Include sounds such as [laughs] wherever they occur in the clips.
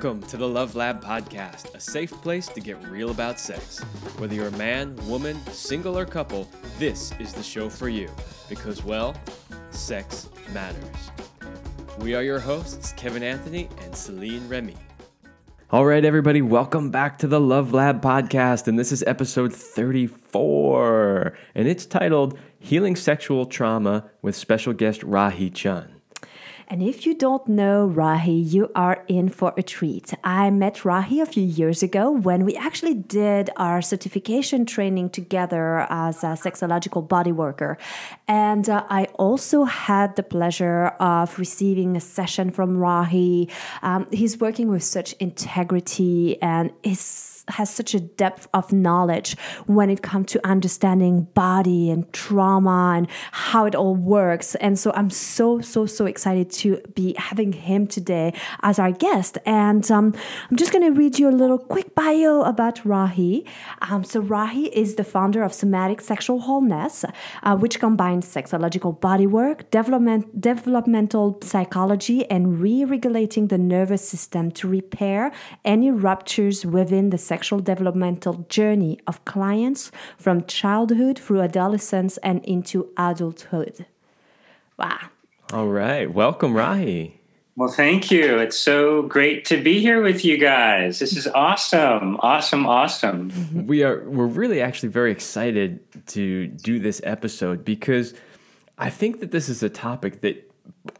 Welcome to the Love Lab Podcast, a safe place to get real about sex. Whether you're a man, woman, single, or couple, this is the show for you. Because, well, sex matters. We are your hosts, Kevin Anthony and Celine Remy. All right, everybody, welcome back to the Love Lab Podcast, and this is episode 34, and it's titled Healing Sexual Trauma with special guest Rahi Chun. And if you don't know Rahi, you are in for a treat. I met Rahi a few years ago when we actually did our certification training together as a sexological body worker. And uh, I also had the pleasure of receiving a session from Rahi. Um, he's working with such integrity and is has such a depth of knowledge when it comes to understanding body and trauma and how it all works. And so I'm so, so, so excited to be having him today as our guest. And um, I'm just going to read you a little quick bio about Rahi. Um, so, Rahi is the founder of Somatic Sexual Wholeness, uh, which combines sexological bodywork, development, developmental psychology, and re regulating the nervous system to repair any ruptures within the sexual developmental journey of clients from childhood through adolescence and into adulthood. Wow. All right. Welcome, Rahi. Well, thank you. It's so great to be here with you guys. This is awesome. Awesome, awesome. Mm-hmm. We are we're really actually very excited to do this episode because I think that this is a topic that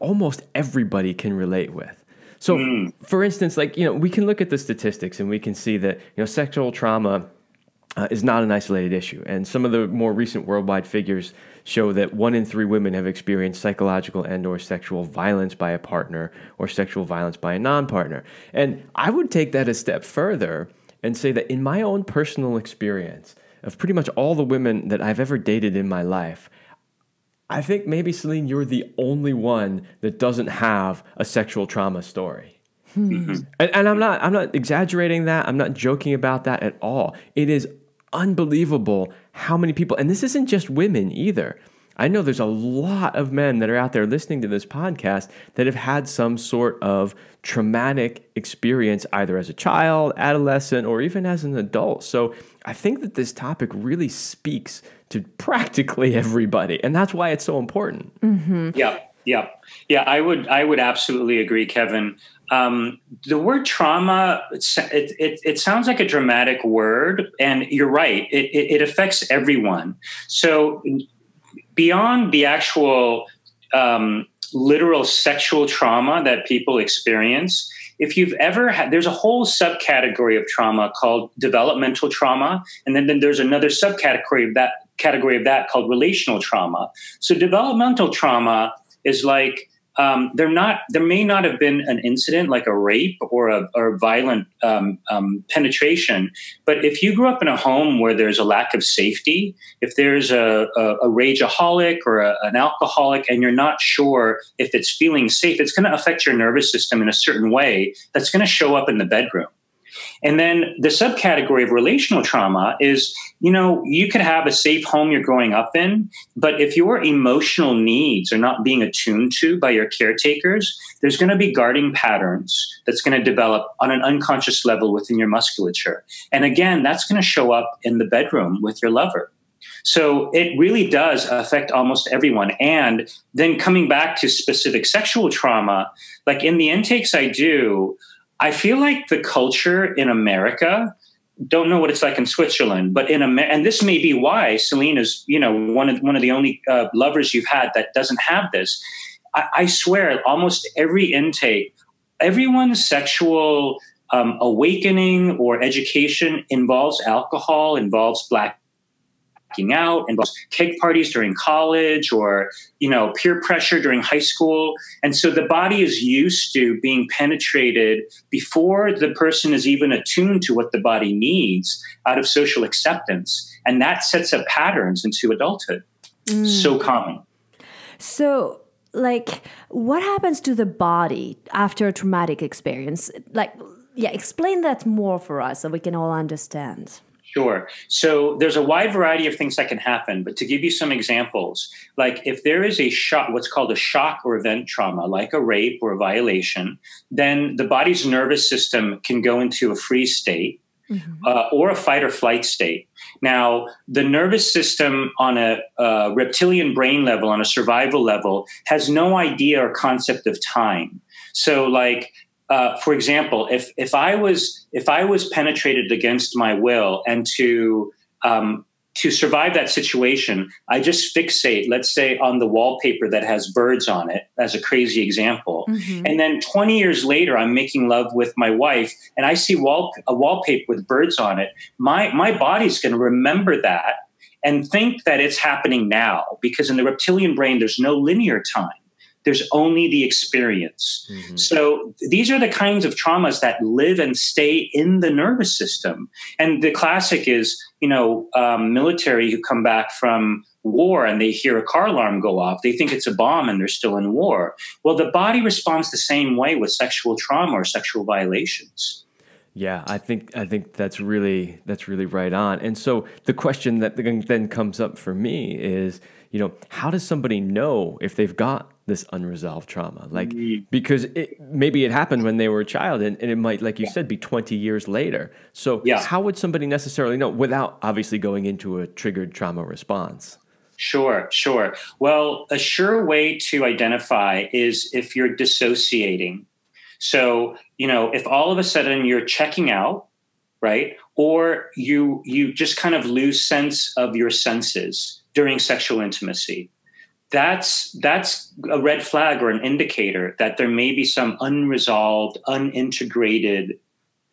almost everybody can relate with. So, mm. for instance, like, you know, we can look at the statistics and we can see that, you know, sexual trauma uh, is not an isolated issue. And some of the more recent worldwide figures show that one in three women have experienced psychological and or sexual violence by a partner or sexual violence by a non-partner. And I would take that a step further and say that in my own personal experience of pretty much all the women that I've ever dated in my life, I think maybe Celine, you're the only one that doesn't have a sexual trauma story. Hmm. And, and, I'm not I'm not exaggerating that. I'm not joking about that at all. It is unbelievable how many people and this isn't just women either. I know there's a lot of men that are out there listening to this podcast that have had some sort of traumatic experience either as a child, adolescent, or even as an adult. So I think that this topic really speaks to practically [laughs] everybody, and that's why it's so important. Mm-hmm. Yeah, yeah, yeah. I would, I would absolutely agree, Kevin. Um, the word trauma, it, it, it, sounds like a dramatic word, and you're right. It, it, it affects everyone. So beyond the actual um, literal sexual trauma that people experience, if you've ever had, there's a whole subcategory of trauma called developmental trauma, and then, then there's another subcategory of that category of that called relational trauma. So developmental trauma is like um, there not there may not have been an incident like a rape or a or violent um, um, penetration, but if you grew up in a home where there's a lack of safety, if there's a, a, a rageaholic or a, an alcoholic, and you're not sure if it's feeling safe, it's going to affect your nervous system in a certain way that's going to show up in the bedroom. And then the subcategory of relational trauma is, you know, you could have a safe home you're growing up in, but if your emotional needs are not being attuned to by your caretakers, there's going to be guarding patterns that's going to develop on an unconscious level within your musculature. And again, that's going to show up in the bedroom with your lover. So it really does affect almost everyone. And then coming back to specific sexual trauma, like in the intakes I do, I feel like the culture in America don't know what it's like in Switzerland, but in America, and this may be why Celine is, you know, one of one of the only uh, lovers you've had that doesn't have this. I, I swear, almost every intake, everyone's sexual um, awakening or education involves alcohol, involves black out, involves cake parties during college or, you know, peer pressure during high school. And so the body is used to being penetrated before the person is even attuned to what the body needs out of social acceptance. And that sets up patterns into adulthood. Mm. So common. So, like, what happens to the body after a traumatic experience? Like, yeah, explain that more for us so we can all understand. Sure. So there's a wide variety of things that can happen, but to give you some examples, like if there is a shock, what's called a shock or event trauma, like a rape or a violation, then the body's nervous system can go into a freeze state mm-hmm. uh, or a fight or flight state. Now, the nervous system on a, a reptilian brain level, on a survival level, has no idea or concept of time. So, like uh, for example, if if I was if I was penetrated against my will and to um, to survive that situation, I just fixate, let's say, on the wallpaper that has birds on it, as a crazy example. Mm-hmm. And then 20 years later, I'm making love with my wife, and I see wall, a wallpaper with birds on it. My my body's going to remember that and think that it's happening now, because in the reptilian brain, there's no linear time. There's only the experience. Mm-hmm. So these are the kinds of traumas that live and stay in the nervous system. And the classic is, you know, um, military who come back from war and they hear a car alarm go off, they think it's a bomb and they're still in war. Well, the body responds the same way with sexual trauma or sexual violations. Yeah, I think I think that's really that's really right on. And so the question that then comes up for me is, you know, how does somebody know if they've got this unresolved trauma like mm-hmm. because it, maybe it happened when they were a child and, and it might like you yeah. said be 20 years later so yeah. how would somebody necessarily know without obviously going into a triggered trauma response Sure, sure. Well, a sure way to identify is if you're dissociating. So, you know, if all of a sudden you're checking out, right? Or you you just kind of lose sense of your senses during sexual intimacy that's that's a red flag or an indicator that there may be some unresolved, unintegrated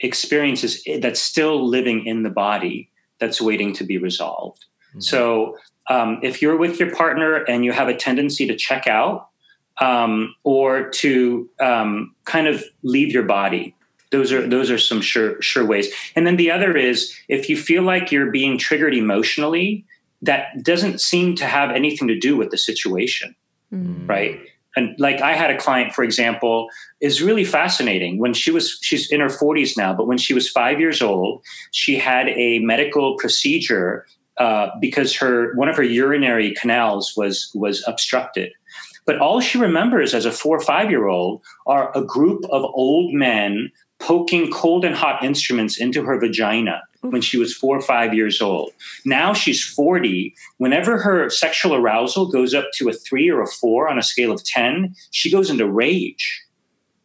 experiences that's still living in the body that's waiting to be resolved. Mm-hmm. So, um, if you're with your partner and you have a tendency to check out um, or to um, kind of leave your body, those are those are some sure sure ways. And then the other is if you feel like you're being triggered emotionally that doesn't seem to have anything to do with the situation, mm. right? And like I had a client, for example, is really fascinating. When she was, she's in her 40s now, but when she was five years old, she had a medical procedure uh, because her one of her urinary canals was was obstructed. But all she remembers as a four or five year old are a group of old men poking cold and hot instruments into her vagina when she was four or five years old. Now she's 40. Whenever her sexual arousal goes up to a three or a four on a scale of 10, she goes into rage,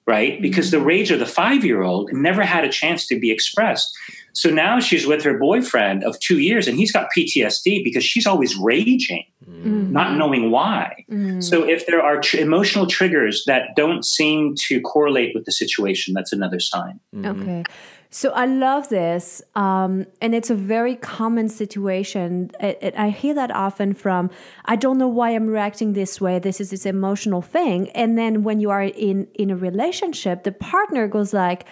right? Because the mm. rage of the five year old never had a chance to be expressed. So now she's with her boyfriend of two years and he's got PTSD because she's always raging, mm-hmm. not knowing why. Mm-hmm. So if there are tr- emotional triggers that don't seem to correlate with the situation, that's another sign. Mm-hmm. Okay. So I love this, um, and it's a very common situation. It, it, I hear that often from, I don't know why I'm reacting this way. This is this emotional thing, and then when you are in in a relationship, the partner goes like,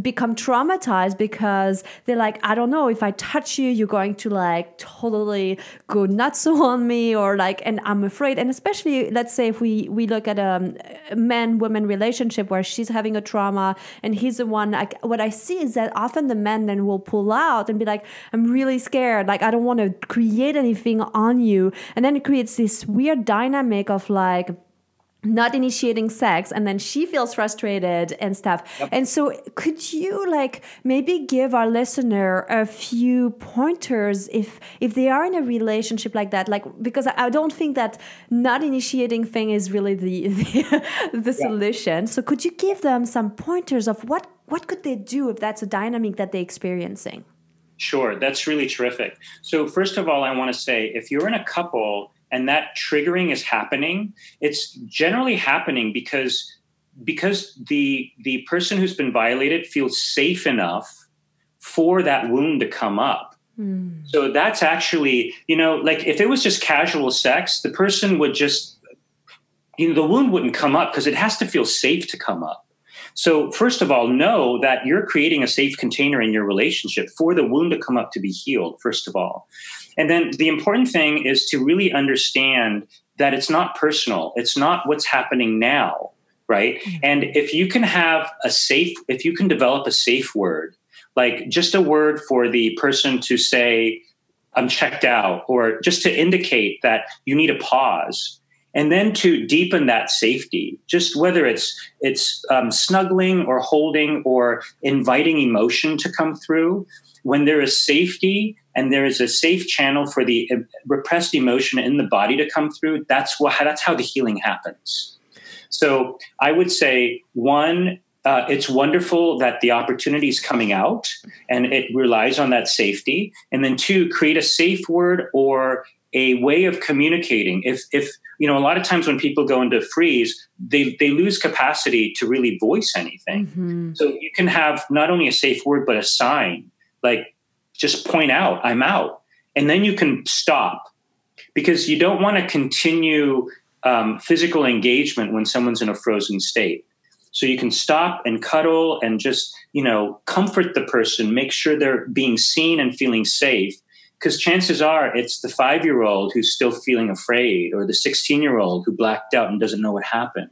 become traumatized because they're like, I don't know, if I touch you, you're going to like totally go nuts [laughs] on me, or like, and I'm afraid. And especially, let's say if we we look at um, a, a man woman relationship where she's having a trauma and he's the one. Like, what I see is that often the men then will pull out and be like, I'm really scared. Like, I don't want to create anything on you, and then it creates this weird dynamic of like not initiating sex and then she feels frustrated and stuff. Yep. and so could you like maybe give our listener a few pointers if if they are in a relationship like that? Like because i don't think that not initiating thing is really the [laughs] the, the yeah. solution. So could you give them some pointers of what what could they do if that's a dynamic that they're experiencing? Sure. That's really terrific. So first of all i want to say if you're in a couple and that triggering is happening, it's generally happening because because the the person who's been violated feels safe enough for that wound to come up. Mm. So that's actually, you know, like if it was just casual sex, the person would just you know the wound wouldn't come up because it has to feel safe to come up. So, first of all, know that you're creating a safe container in your relationship for the wound to come up to be healed, first of all. And then the important thing is to really understand that it's not personal, it's not what's happening now, right? Mm-hmm. And if you can have a safe, if you can develop a safe word, like just a word for the person to say, I'm checked out, or just to indicate that you need a pause. And then to deepen that safety, just whether it's it's um, snuggling or holding or inviting emotion to come through, when there is safety and there is a safe channel for the uh, repressed emotion in the body to come through, that's what that's how the healing happens. So I would say one, uh, it's wonderful that the opportunity is coming out and it relies on that safety. And then two, create a safe word or a way of communicating. If, if you know, a lot of times when people go into freeze, they, they lose capacity to really voice anything. Mm-hmm. So you can have not only a safe word, but a sign, like just point out, I'm out. And then you can stop because you don't want to continue um, physical engagement when someone's in a frozen state. So you can stop and cuddle and just, you know, comfort the person, make sure they're being seen and feeling safe. Because chances are it's the five year old who's still feeling afraid or the 16 year old who blacked out and doesn't know what happened.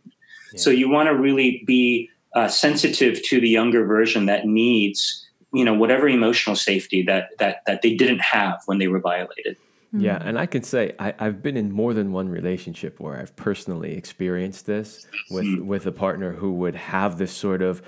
Yeah. So you want to really be uh, sensitive to the younger version that needs, you know, whatever emotional safety that, that, that they didn't have when they were violated. Yeah, hmm. and I can say I, have been in more than one relationship where I've personally experienced this with hmm. with a partner who would have this sort of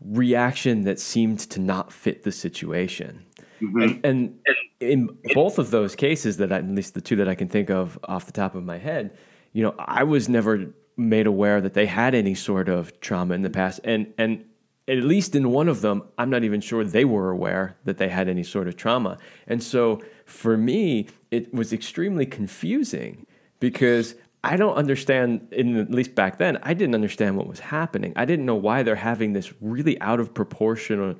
reaction that seemed to not fit the situation. Mm-hmm. And, and, in both of those cases, that I, at least the two that I can think of off the top of my head, you know, I was never made aware that they had any sort of trauma in the past, and and at least in one of them, I'm not even sure they were aware that they had any sort of trauma. And so for me, it was extremely confusing because I don't understand, in, at least back then, I didn't understand what was happening. I didn't know why they're having this really out of proportional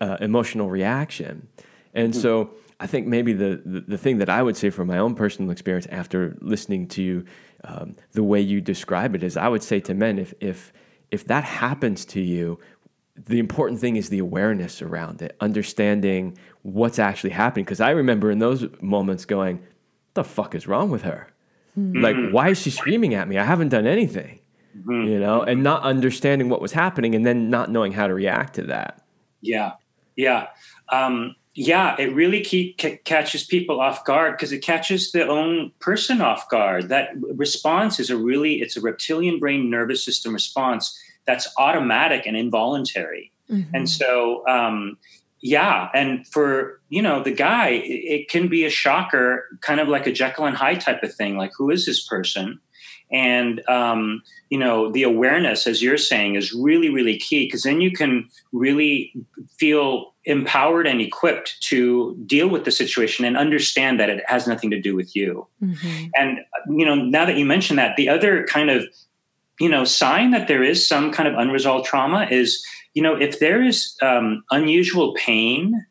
uh, emotional reaction. And mm-hmm. so I think maybe the, the, the, thing that I would say from my own personal experience after listening to you, um, the way you describe it is I would say to men, if, if, if that happens to you, the important thing is the awareness around it, understanding what's actually happening. Because I remember in those moments going, "What the fuck is wrong with her? Mm-hmm. Like, why is she screaming at me? I haven't done anything." Mm-hmm. You know, and not understanding what was happening, and then not knowing how to react to that. Yeah, yeah, um, yeah. It really keep, c- catches people off guard because it catches the own person off guard. That response is a really it's a reptilian brain nervous system response that's automatic and involuntary. Mm-hmm. And so, um, yeah, and for you know the guy, it, it, can be a shocker, kind of like a Jekyll and Hyde type of thing. Like, who is this person? And um, you know, the awareness, as you're saying, is really, really key because then you can really feel empowered and equipped to deal with the situation and understand that it has nothing to do with you. Mm-hmm. And you know, now that you mention that, the other kind of you know sign that there is some kind of unresolved trauma is you know if there is um, unusual pain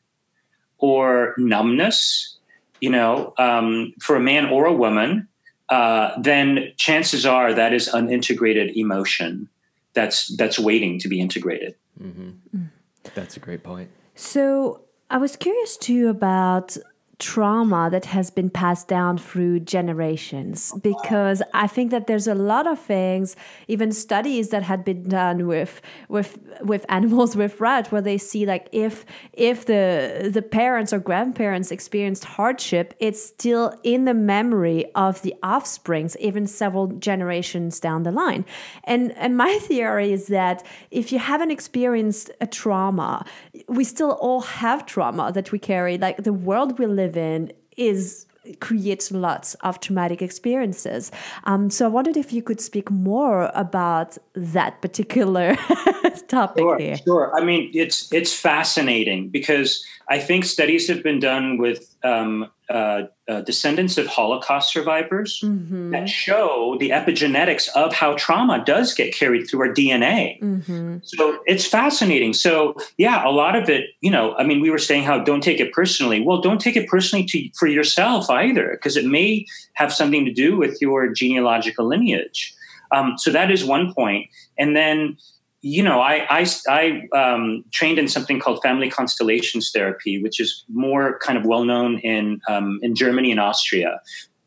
or numbness you know um, for a man or a woman uh, then chances are that is unintegrated emotion that's that's waiting to be integrated mm-hmm. Mm. that's a great point so i was curious too about trauma that has been passed down through generations. Because i think that there's a lot of things even studies that had been done with with with [laughs] animals with rats where they see like if if the the parents or grandparents experienced hardship it's still in the memory of the offsprings even several generations down the line. And and my [laughs] theory is that if you haven't experienced a trauma we still all have trauma that we carry. Like the world we live live in is creates lots of traumatic experiences. Um, so I wondered if you could speak more about that particular [laughs] topic sure, here. Sure. I mean, it's it's fascinating because I think studies have been done with um, uh, uh, descendants of Holocaust survivors mm-hmm. that show the epigenetics of how trauma does get carried through our DNA. Mm-hmm. So it's fascinating. So yeah, a lot of it, you know, I mean, we were saying how don't take it personally. Well, don't take it personally to, for yourself either, because it may have something to do with your genealogical lineage. Um, so that is one point. And then you know, I I, I um, trained in something called family constellations therapy, which is more kind of well known in um, in Germany and Austria,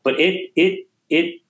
but it it it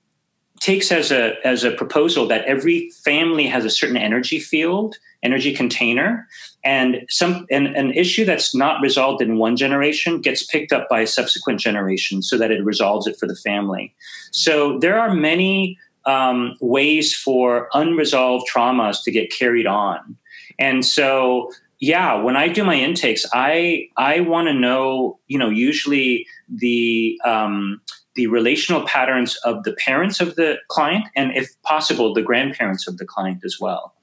takes as a as a proposal that every family has a certain energy field, energy container, and some and an issue that's not resolved in one generation gets picked up by a subsequent generation, so that it resolves it for the family. So there are many um, ways for unresolved traumas to get carried on, and so yeah when i do my intakes i i want to know you know usually the um, the relational patterns of the parents of the client and if possible the grandparents of the client as well.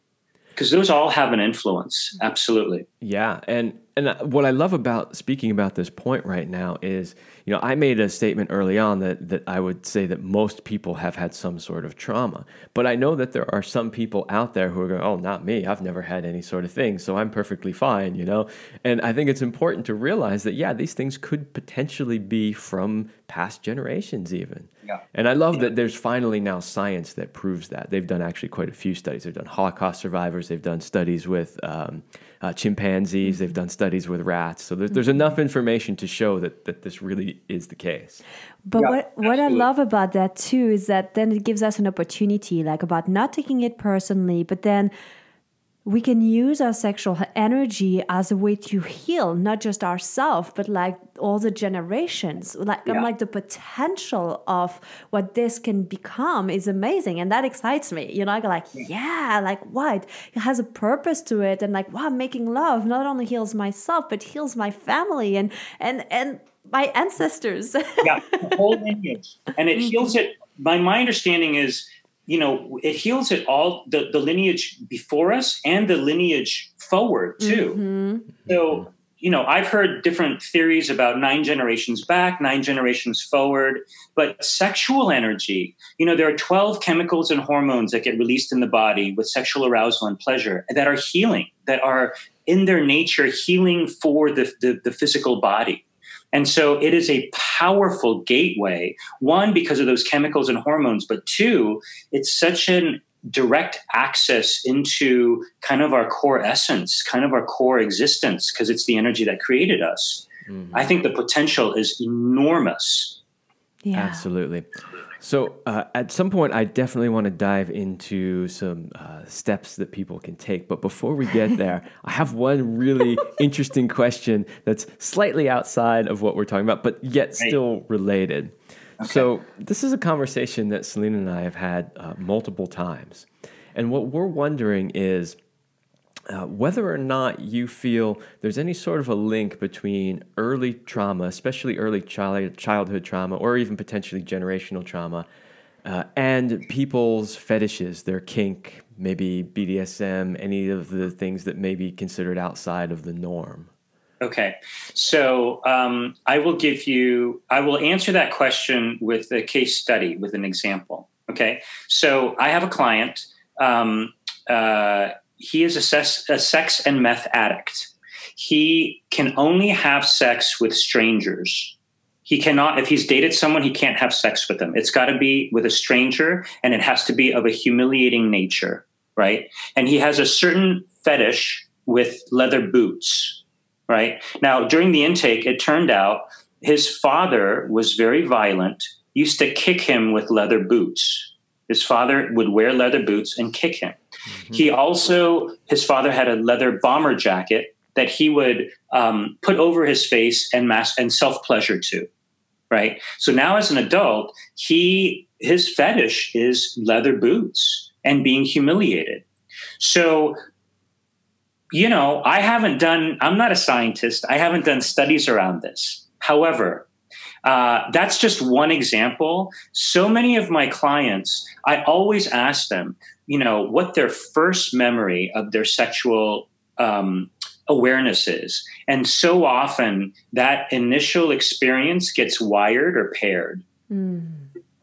Because those all have an influence. Absolutely. Yeah and and what i love about speaking about this point right now is you know, I made a statement early on that that I would say that most people have had some sort of trauma, but I know that there are some people out there who are going, "Oh, not me. I've never had any sort of thing, so I'm perfectly fine," you know. And I think it's important to realize that yeah, these things could potentially be from past generations even. Yeah. And I love that there's finally now science that proves that. They've done actually quite a few studies. They've done Holocaust survivors. They've done studies with um, uh, chimpanzees. Mm-hmm. They've done studies with rats. So there's, there's enough information to show that, that this really is the case. But yeah, what, what I love about that too is that then it gives us an opportunity, like about not taking it personally, but then we can use our sexual energy as a way to heal not just ourselves but like all the generations. Like yeah. i'm like the potential of what this can become is amazing and that excites me you know? I go like yeah. Like what? It has a purpose to it and like wow making love not only heals myself but heals my family and and and my ancestors. Yeah the whole lineage. And it [laughs] mm-hmm. heals it. My my understanding is you know, it heals it all the, the lineage before us and the lineage forward too. Mm-hmm. So, you know, I've heard different theories about nine generations back, nine generations forward, but sexual energy, you know, there are 12 chemicals and hormones that get released in the body with sexual arousal and pleasure that are healing, that are in their nature healing for the, the, the physical body. And so it is a powerful gateway, one, because of those chemicals and hormones, but two, it's such an direct access into kind of our core essence, kind of our core existence, because it's the energy that created us. Mm-hmm. I think the potential is enormous. Yeah. Absolutely. So, uh, at some point, I definitely want to dive into some uh, steps that people can take. But before we get [laughs] there, I have one really [laughs] interesting question that's slightly outside of what we're talking about, but yet still related. Okay. So, this is a conversation that Celine and I have had uh, multiple times. And what we're wondering is uh, whether or not you feel there's any sort of a link between early trauma, especially early child, childhood trauma, or even potentially generational trauma, uh, and people's fetishes, their kink, maybe BDSM, any of the things that may be considered outside of the norm. Okay, so um, I will give you, I will answer that question with a case study, with an example. Okay, so I have a client. Um, uh, he is a sex, a sex and meth addict. He can only have sex with strangers. He cannot, if he's dated someone, he can't have sex with them. It's got to be with a stranger and it has to be of a humiliating nature, right? And he has a certain fetish with leather boots, right? Now, during the intake, it turned out his father was very violent, used to kick him with leather boots. His father would wear leather boots and kick him. Mm-hmm. He also, his father had a leather bomber jacket that he would um, put over his face and mass and self pleasure to. Right. So now, as an adult, he his fetish is leather boots and being humiliated. So, you know, I haven't done. I'm not a scientist. I haven't done studies around this. However, uh, that's just one example. So many of my clients, I always ask them, you know what their first memory of their sexual um, awareness is. And so often that initial experience gets wired or paired. Mm.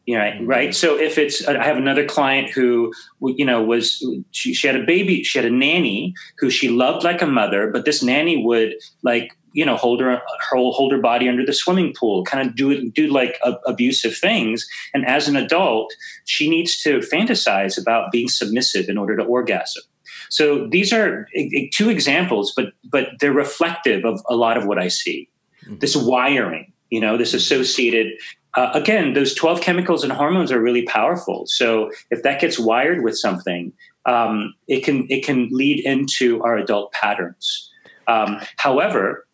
you know, right? So if it's i have another client who you know was she, she had a baby she had a nanny who she loved like a mother but this nanny would like you know hold her, hold her body under the swimming pool kind of do do like abusive things and as an adult she needs to fantasize about being submissive in order to orgasm so these are two examples but but they're reflective of a lot of what i see mm-hmm. this wiring you know this associated uh, again, those 12 chemicals and hormones are really powerful. So if that gets wired with something, um, it can it can lead into our adult patterns. Um, however,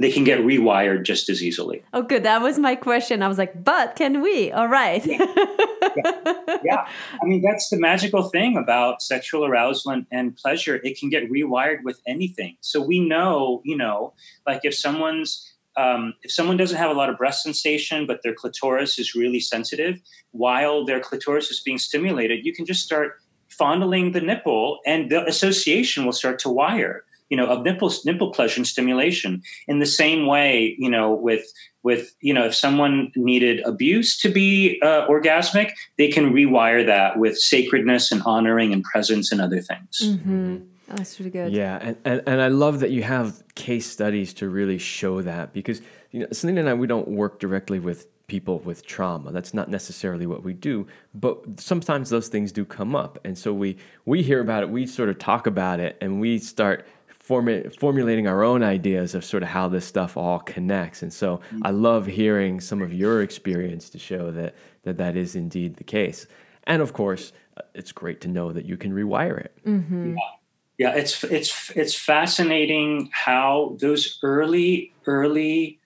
they can get rewired just as easily. Oh, good. That was my question. I was like, but can we? All right. yeah. [laughs] yeah. I mean, that's the magical thing about sexual arousal and, and pleasure. It can get rewired with anything. So we know, you know, like if someone's um, if someone doesn't have a lot of breast sensation, but their clitoris is really sensitive, while their clitoris is being stimulated, you can just start fondling the nipple, and the association will start to wire you know of nipple nipple pleasure and stimulation in the same way you know with with you know if someone needed abuse to be uh, orgasmic they can rewire that with sacredness and honoring and presence and other things mm-hmm. oh, that's really good yeah and, and and i love that you have case studies to really show that because you know Celine and i we don't work directly with people with trauma. That's not necessarily what we do, but sometimes those things do come up. And so we we hear about it, we sort of talk about it and we start formu- formulating our own ideas of sort of how this stuff all connects. And so mm-hmm. I love hearing some of your experience to show that that, that is indeed the case. And of course, uh, it's great to know that you can rewire it. Mm-hmm. Yeah. yeah, it's it's it's fascinating how those early early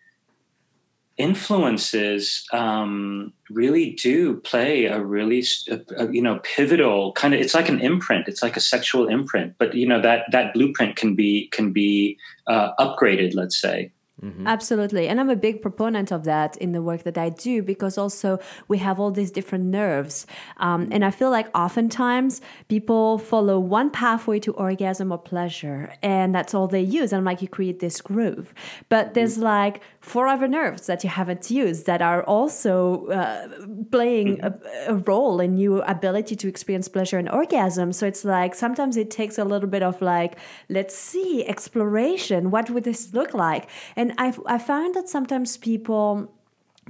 influences um, really do play a really a, a, you know pivotal kind of it's like an imprint it's like a sexual imprint but you know that that blueprint can be can be uh, upgraded let's say Mm-hmm. Absolutely. And I'm a big proponent of that in the work that I do because also we have all these different nerves. Um, and I feel like oftentimes people follow one pathway to orgasm or pleasure, and that's all they use. And I'm like, you create this groove. But there's mm-hmm. like four other nerves that you haven't used that are also uh, playing a, a role in your ability to experience pleasure and orgasm. So it's like sometimes it takes a little bit of like, let's see, exploration. What would this look like? And I I found that sometimes people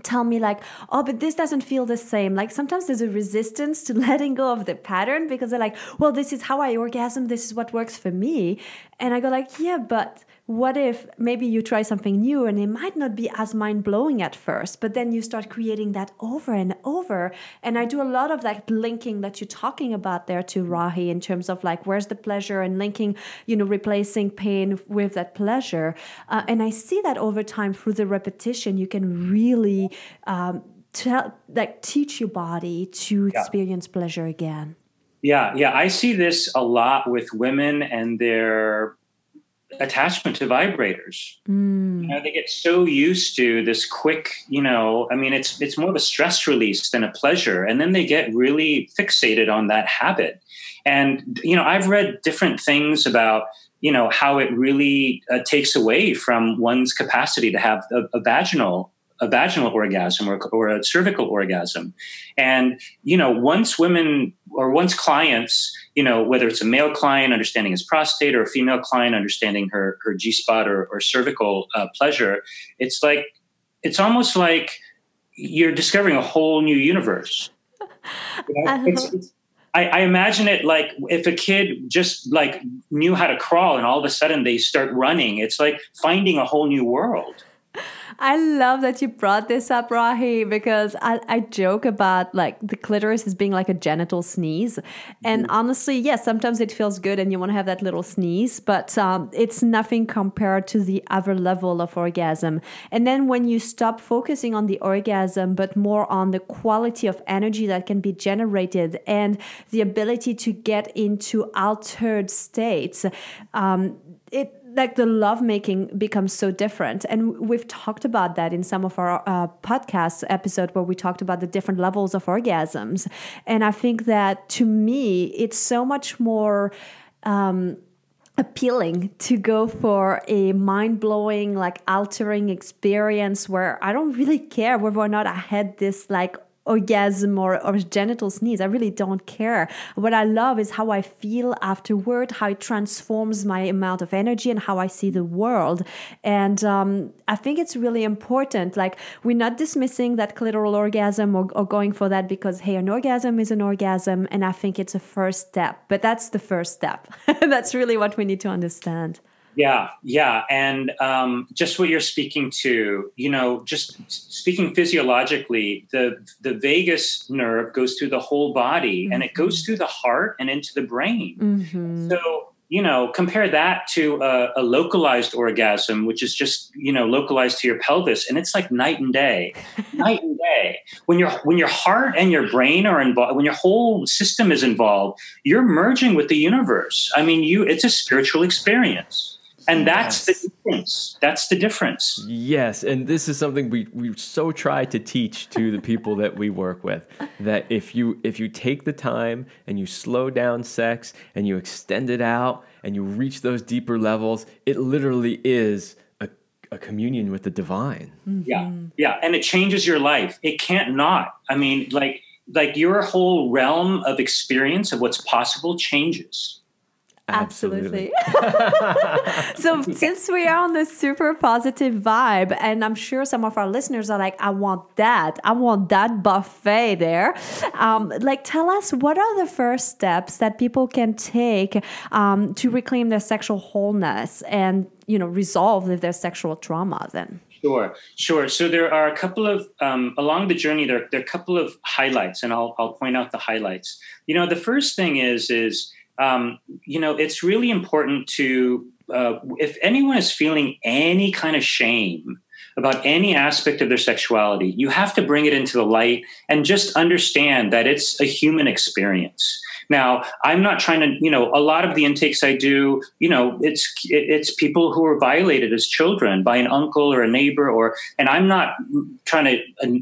tell me like oh but this doesn't feel the same like sometimes there's a resistance to [laughs] letting go of the pattern because they're like well this is how i orgasm this is what works for me and i go like yeah but what if maybe you try something new and it might not be as mind blowing at first, but then you start creating that over and over. And I do a lot of that linking that you're talking about there to Rahi in terms of like, where's the pleasure and linking, you know, replacing pain with that pleasure. Uh, and I see that over time through the repetition, you can really um, tell, like teach your body to experience yeah. pleasure again. Yeah, yeah, I see this a lot with women and their attachment to vibrators. Mm. You know, they get so used to this quick, you know, I mean, it's it's more of a stress release than a pleasure, and then they get really fixated on that habit. And you know, I've read different things about you know how it really uh, takes away from one's capacity to have a, a vaginal a vaginal orgasm or, or a cervical orgasm. And, you know, once women or once clients, you know, whether it's a male client understanding his prostate or a female client understanding her, her G spot or, or, cervical uh, pleasure, it's like, it's almost like you're discovering a whole new universe. You know, it's, it's, I, I, imagine it like if a kid just like knew how to crawl and all of a sudden they start running, it's like finding a whole new world. I love that you brought this up, Rahi, because I, I joke about like the clitoris as being like a genital sneeze. And mm. honestly, yes, sometimes it feels good and you want to have that little sneeze, but um, it's nothing compared to the other level of orgasm. And then when you stop focusing on the orgasm, but more on the quality of energy that can be generated and the ability to get into altered states, um, it like the lovemaking becomes so different. And we've talked about that in some of our uh, podcast episode where we talked about the different levels of orgasms. And i think that to me it's so much more um, appealing to go for a mind-blowing like altering experience where i don't really care whether or not i had this like orgasm or, or genital sneeze. I really don't care. What I love is how I feel afterward, how it transforms my amount of energy and how I see the world. And um, I think it's really important. Like, we're not dismissing that clitoral orgasm or, or going for that because, hey, an orgasm is an orgasm. And I think it's a first step, but that's the first step. [laughs] that's really what we need to understand. Yeah, yeah, and um, just what you're speaking to, you know, just speaking physiologically, the the vagus nerve goes through the whole body, mm-hmm. and it goes mm-hmm. through the heart and into the brain. Mm-hmm. So you know, compare that to a, a, localized orgasm, which is just you know localized to your pelvis, and it's like night and day, [laughs] night and day. When your when your heart and your brain are involved, when your whole system is involved, you're merging with the universe. I mean, you it's a spiritual experience. And that's yes. the difference. That's the difference. Yes, and this is something we, we so try to teach to the people that we work with that if you if you take the time and you slow down sex and you extend it out and you reach those deeper levels, it literally is a, a communion with the divine. Mm-hmm. Yeah, yeah, and it changes your life. It can't not. I mean, like like your whole realm of experience of what's possible changes. Absolutely. [laughs] so, since we are on this super positive vibe, and I'm sure some of our listeners are like, I want that. I want that buffet there. Um, like, tell us what are the first steps that people can take um, to reclaim their sexual wholeness and, you know, resolve if there's sexual trauma then? Sure, sure. So there are a couple of um, along the journey. There, there are a couple of highlights, and I'll I'll point out the highlights. You know, the first thing is is um, you know, it's really important to, uh, if anyone is feeling any kind of shame about any aspect of their sexuality, you have to bring it into the light and just understand that it's a human experience. Now, I'm not trying to, you know, a lot of the intakes I do, you know, it's it's people who were violated as children by an uncle or a neighbor, or, and I'm not trying to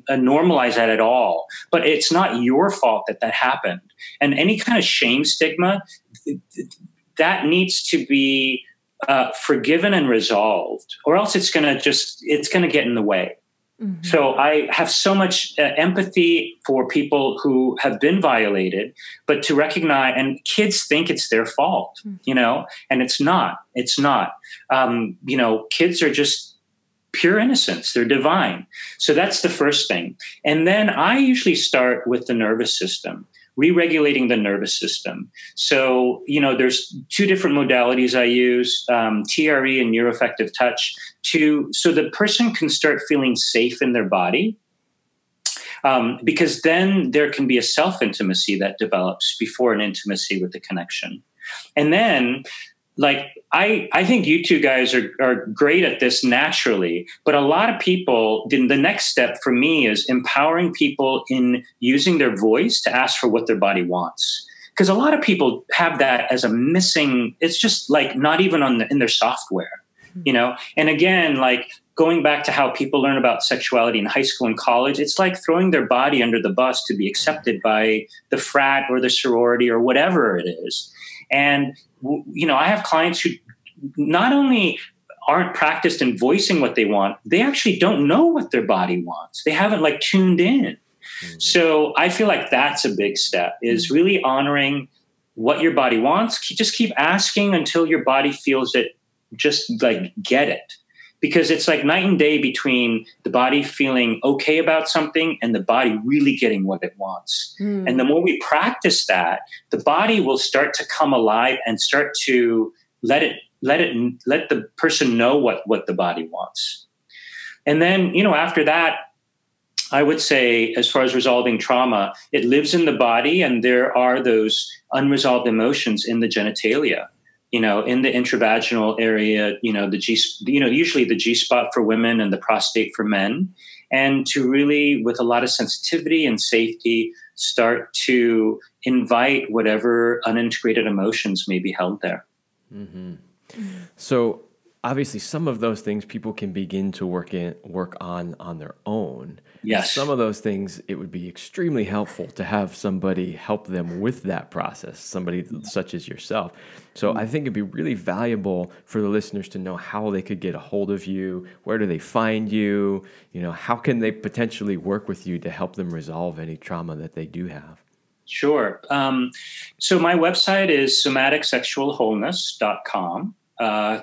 uh, normalize that at all. But it's not your fault that that happened, and any kind of shame stigma that needs to be uh, forgiven and resolved, or else it's going to just it's going to get in the way. Mm-hmm. So I have so much uh, empathy for people who have been violated, but to recognize and kids think it's their fault, mm-hmm. you know, and it's not. It's not. Um, you know, kids are just pure innocence. They're divine. So that's the first thing. And then I usually start with the nervous system re-regulating the nervous system. So, you know, there's two different modalities I use, um, TRE and neuroaffective touch, to so the person can start feeling safe in their body. Um, because then there can be a self intimacy that develops before an intimacy with the connection. And then like I, I think you two guys are, are great at this naturally, but a lot of people, the next step for me is empowering people in using their voice to ask for what their body wants. Because a lot of people have that as a missing, it's just like not even on the, in their software, hmm. you know? And again, like going back to how people learn about sexuality in high school and college, it's like throwing their body under the bus to be accepted by the frat or the sorority or whatever it is. And you know, I have clients who not only aren't practiced in voicing what they want, they actually don't know what their body wants. They haven't like tuned in. Mm-hmm. So I feel like that's a big step is mm-hmm. really honoring what your body wants. Just keep asking until your body feels it, just like get it because it's like night and day between the body feeling okay about something and the body really getting what it wants. Mm. And the more we practice that, the body will start to come alive and start to let it let it let the person know what what the body wants. And then, you know, after that, I would say, as far as resolving trauma, it lives in the body, and there are those unresolved emotions in the genitalia you know, in the intravaginal area, you know, the G, you know, usually the G spot for women and the prostate for men, and to really, with a lot of sensitivity and safety, start to invite whatever unintegrated emotions may be held there. Mm-hmm. So obviously some of those things people can begin to work in work on on their own. Yes. some of those things it would be extremely helpful to have somebody help them with that process somebody such as yourself. So mm-hmm. i think it'd be really valuable for the listeners to know how they could get a hold of you where do they find you you know how can they potentially work with you to help them resolve any trauma that they do have? Sure. Um, so my website is somaticsexualwholeness.com uh,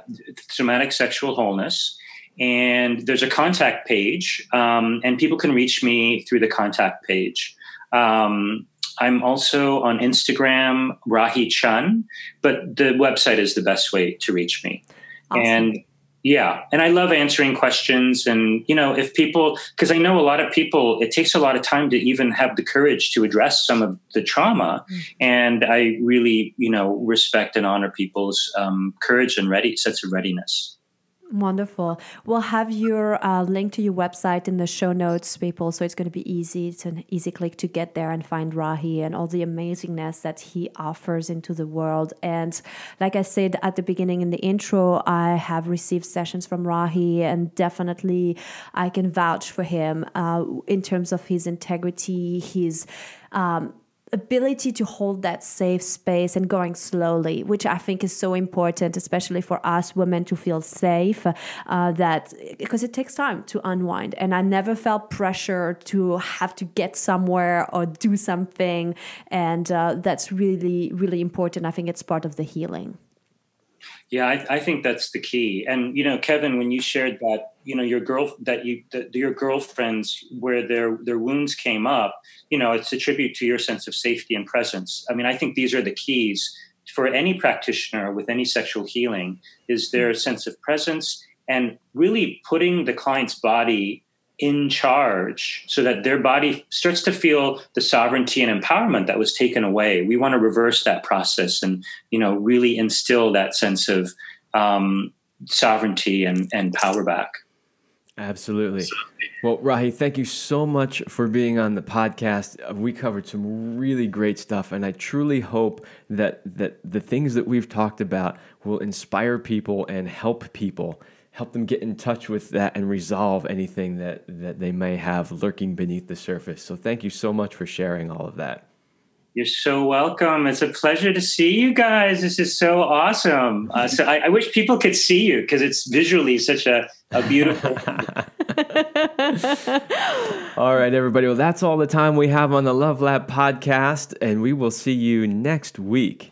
somatic sexual wholeness. And there's a contact page, um, and people can reach me through the contact page. Um, I'm also on Instagram, Rahi Chun, but the website is the best way to reach me. Awesome. And yeah, and I love answering questions. And, you know, if people, because I know a lot of people, it takes a lot of time to even have the courage to address some of the trauma. Mm-hmm. And I really, you know, respect and honor people's um, courage and ready sense of readiness. Wonderful. We'll have your uh, link to your website in the show notes, people. So it's going to be easy. It's an easy click to get there and find Rahi and all the amazingness that he offers into the world. And like I said at the beginning in the intro, I have received sessions from Rahi, and definitely I can vouch for him uh, in terms of his integrity, his um, ability to hold that safe space and going slowly, which I think is so important, especially for us women to feel safe. Uh, that because it takes time to unwind, and I never felt pressure to have to get somewhere or do something, and uh, that's really really important. I think it's part of the healing. Yeah, I, I, think that's the key. And you know, Kevin, when you shared that, you know, your girl that you that your girlfriends where their their wounds came up, you know, it's a tribute to your sense of safety and presence. I mean, I think these are the keys for any practitioner with any sexual healing is their sense of presence and really putting the client's body in charge so that their body starts to feel the sovereignty and empowerment that was taken away. We want to reverse that process and, you know, really instill that sense of um, sovereignty and, and power back. Absolutely. Well, Rahi, thank you so much for being on the podcast. Uh, we covered some really great stuff, and I truly hope that that the things that we've talked about will inspire people and help people help them get in touch with that and resolve anything that, that they may have lurking beneath the surface. So thank you so much for sharing all of that. You're so welcome. It's a pleasure to see you guys. This is so awesome. Uh, [laughs] so I, I, wish people could see you because it's visually such a, a beautiful. [laughs] [laughs] all right, everybody. Well, that's all the time we have on the Love Lab podcast, and we will see you next week.